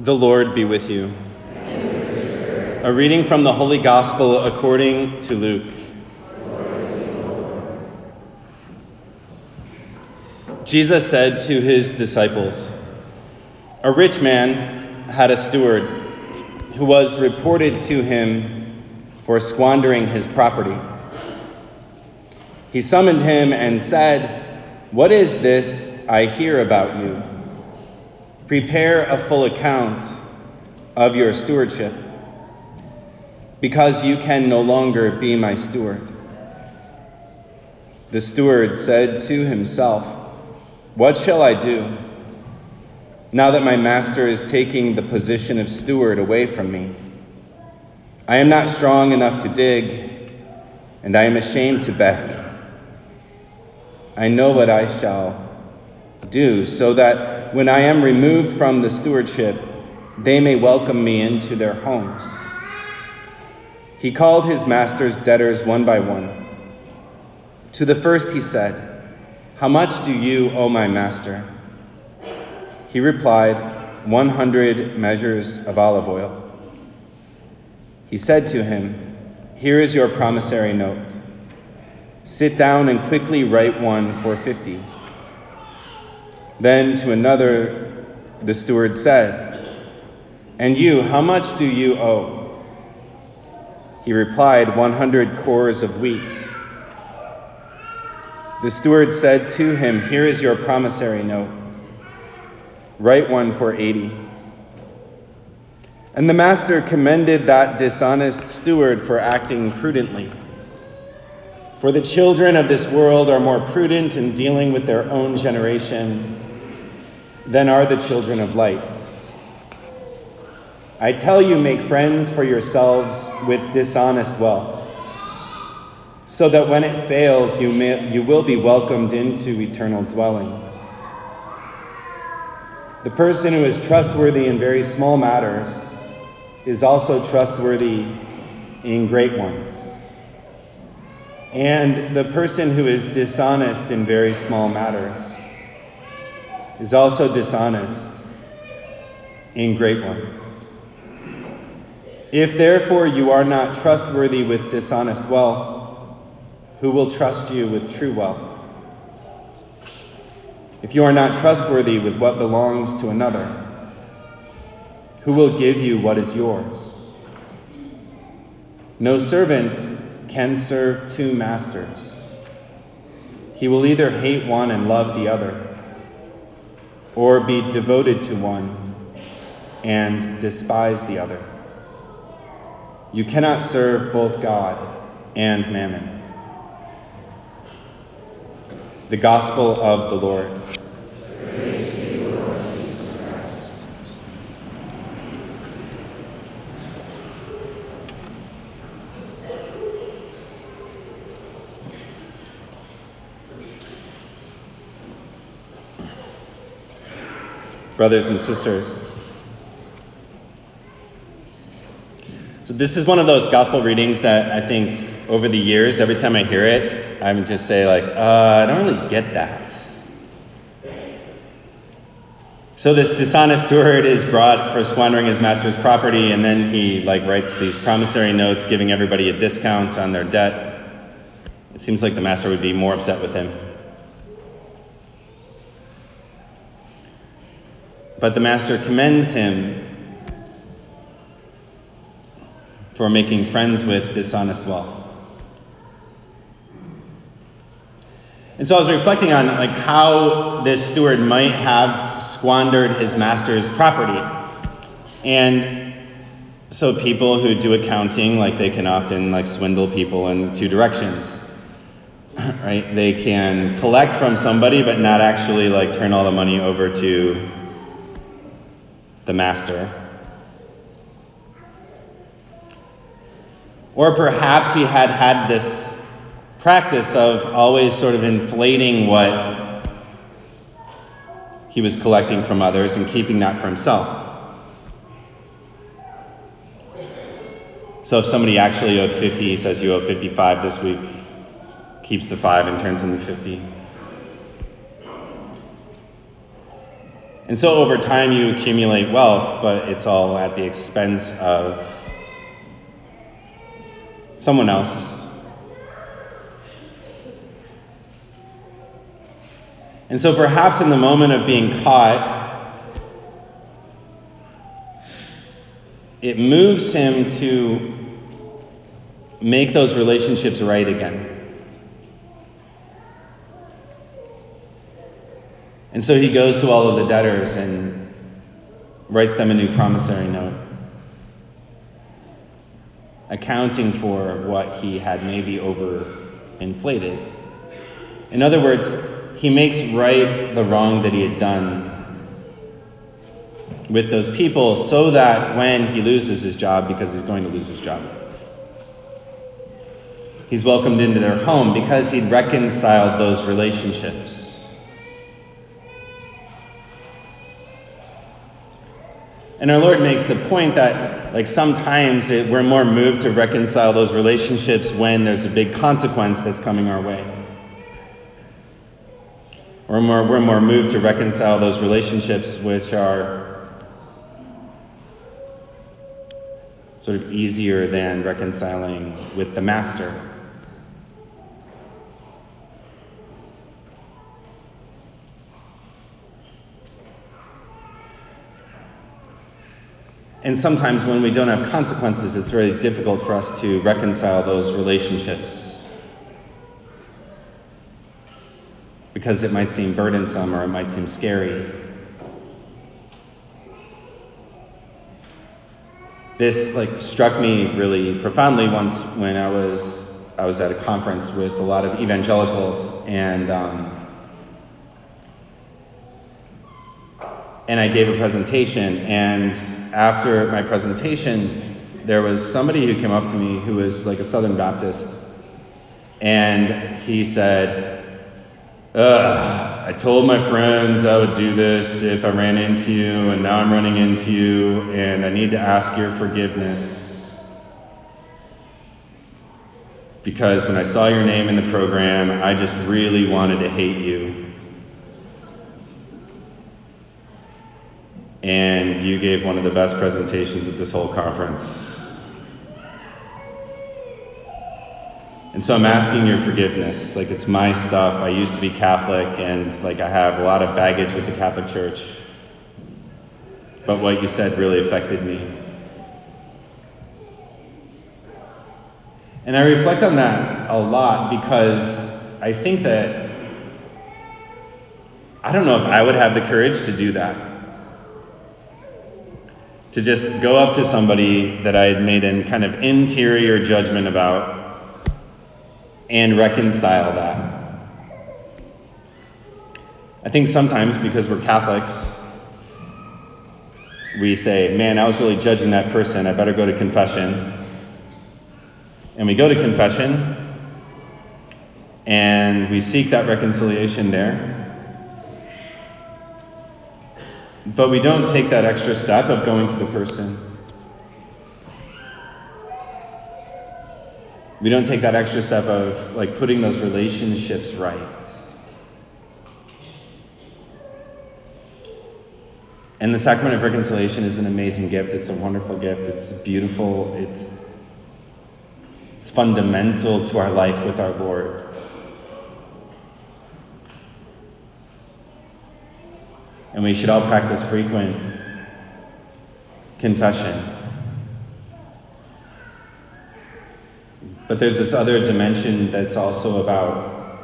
The Lord be with you. A reading from the Holy Gospel according to Luke. Jesus said to his disciples, A rich man had a steward who was reported to him for squandering his property. He summoned him and said, What is this I hear about you? Prepare a full account of your stewardship, because you can no longer be my steward. The steward said to himself, What shall I do now that my master is taking the position of steward away from me? I am not strong enough to dig, and I am ashamed to beg. I know what I shall do, so that when I am removed from the stewardship, they may welcome me into their homes. He called his master's debtors one by one. To the first he said, How much do you owe my master? He replied, 100 measures of olive oil. He said to him, Here is your promissory note. Sit down and quickly write one for 50. Then to another, the steward said, And you, how much do you owe? He replied, 100 kors of wheat. The steward said to him, Here is your promissory note. Write one for 80. And the master commended that dishonest steward for acting prudently. For the children of this world are more prudent in dealing with their own generation than are the children of light. I tell you, make friends for yourselves with dishonest wealth, so that when it fails, you, may, you will be welcomed into eternal dwellings. The person who is trustworthy in very small matters is also trustworthy in great ones. And the person who is dishonest in very small matters is also dishonest in great ones. If therefore you are not trustworthy with dishonest wealth, who will trust you with true wealth? If you are not trustworthy with what belongs to another, who will give you what is yours? No servant can serve two masters. He will either hate one and love the other or be devoted to one and despise the other. You cannot serve both God and mammon. The Gospel of the Lord. Brothers and sisters. So, this is one of those gospel readings that I think over the years, every time I hear it, I would just say, like, uh, I don't really get that. So this dishonest steward is brought for squandering his master's property, and then he like writes these promissory notes, giving everybody a discount on their debt. It seems like the master would be more upset with him. But the master commends him for making friends with dishonest wealth. And so I was reflecting on like how this steward might have squandered his master's property. And so people who do accounting, like they can often like swindle people in two directions. Right? They can collect from somebody but not actually like turn all the money over to the master. Or perhaps he had had this practice of always sort of inflating what he was collecting from others and keeping that for himself. So if somebody actually owed 50, he says you owe 55 this week, keeps the 5 and turns in the 50. And so over time, you accumulate wealth, but it's all at the expense of someone else. And so perhaps in the moment of being caught, it moves him to make those relationships right again. And so he goes to all of the debtors and writes them a new promissory note, accounting for what he had maybe overinflated. In other words, he makes right the wrong that he had done with those people so that when he loses his job, because he's going to lose his job, he's welcomed into their home because he'd reconciled those relationships. And our Lord makes the point that, like, sometimes it, we're more moved to reconcile those relationships when there's a big consequence that's coming our way. We're more, we're more moved to reconcile those relationships which are sort of easier than reconciling with the Master. And sometimes when we don't have consequences, it's very difficult for us to reconcile those relationships. Because it might seem burdensome or it might seem scary. This like struck me really profoundly once when I was I was at a conference with a lot of evangelicals and um, and I gave a presentation. And after my presentation, there was somebody who came up to me who was like a Southern Baptist, and he said, I told my friends I would do this if I ran into you, and now I'm running into you, and I need to ask your forgiveness. Because when I saw your name in the program, I just really wanted to hate you. And you gave one of the best presentations at this whole conference. And so I'm asking your forgiveness. Like it's my stuff. I used to be Catholic and like I have a lot of baggage with the Catholic Church. But what you said really affected me. And I reflect on that a lot because I think that I don't know if I would have the courage to do that to just go up to somebody that I had made an kind of interior judgment about and reconcile that. I think sometimes because we're Catholics, we say, Man, I was really judging that person, I better go to confession. And we go to confession and we seek that reconciliation there. But we don't take that extra step of going to the person. We don't take that extra step of like putting those relationships right. And the sacrament of reconciliation is an amazing gift. It's a wonderful gift. It's beautiful. It's, it's fundamental to our life with our Lord. And we should all practice frequent confession. But there's this other dimension that's also about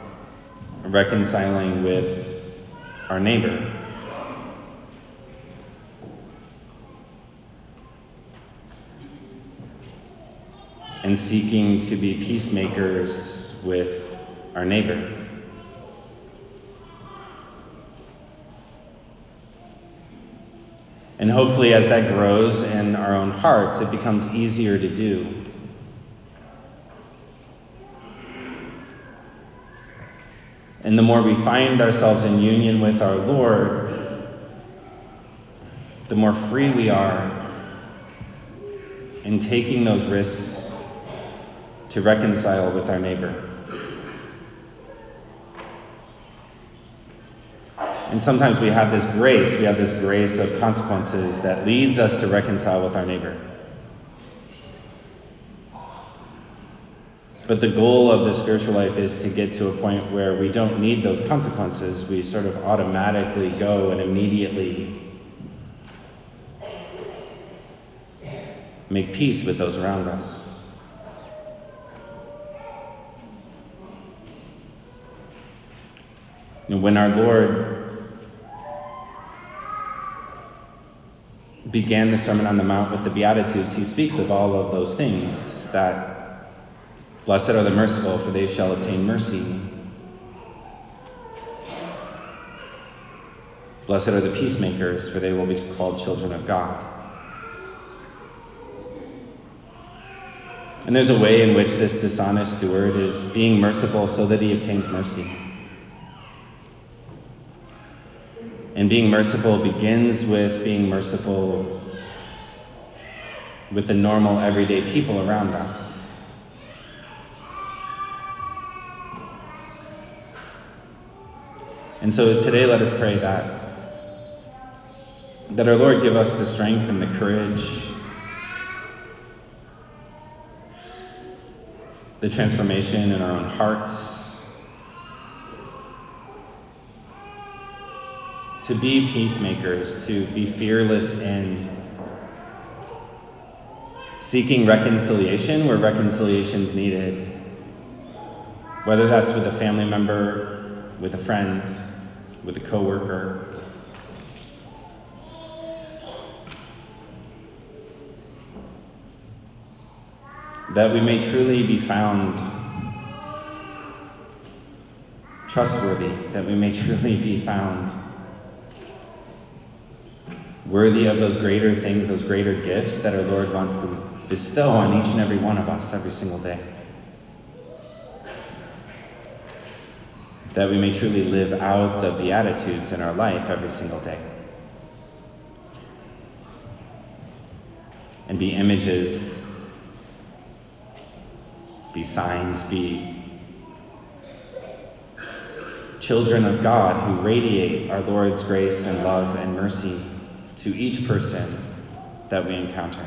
reconciling with our neighbor. And seeking to be peacemakers with our neighbor. And hopefully, as that grows in our own hearts, it becomes easier to do. And the more we find ourselves in union with our Lord, the more free we are in taking those risks to reconcile with our neighbor. And sometimes we have this grace, we have this grace of consequences that leads us to reconcile with our neighbor. But the goal of the spiritual life is to get to a point where we don't need those consequences. We sort of automatically go and immediately make peace with those around us. And when our Lord began the Sermon on the Mount with the Beatitudes, he speaks of all of those things that Blessed are the merciful, for they shall obtain mercy. Blessed are the peacemakers, for they will be called children of God. And there's a way in which this dishonest steward is being merciful so that he obtains mercy. And being merciful begins with being merciful with the normal, everyday people around us. And so today, let us pray that, that our Lord give us the strength and the courage, the transformation in our own hearts, to be peacemakers, to be fearless in seeking reconciliation where reconciliation is needed, whether that's with a family member with a friend, with a coworker. That we may truly be found trustworthy, that we may truly be found worthy of those greater things, those greater gifts that our Lord wants to bestow on each and every one of us every single day. that we may truly live out the Beatitudes in our life every single day. And be images, be signs, be children of God who radiate our Lord's grace and love and mercy to each person that we encounter.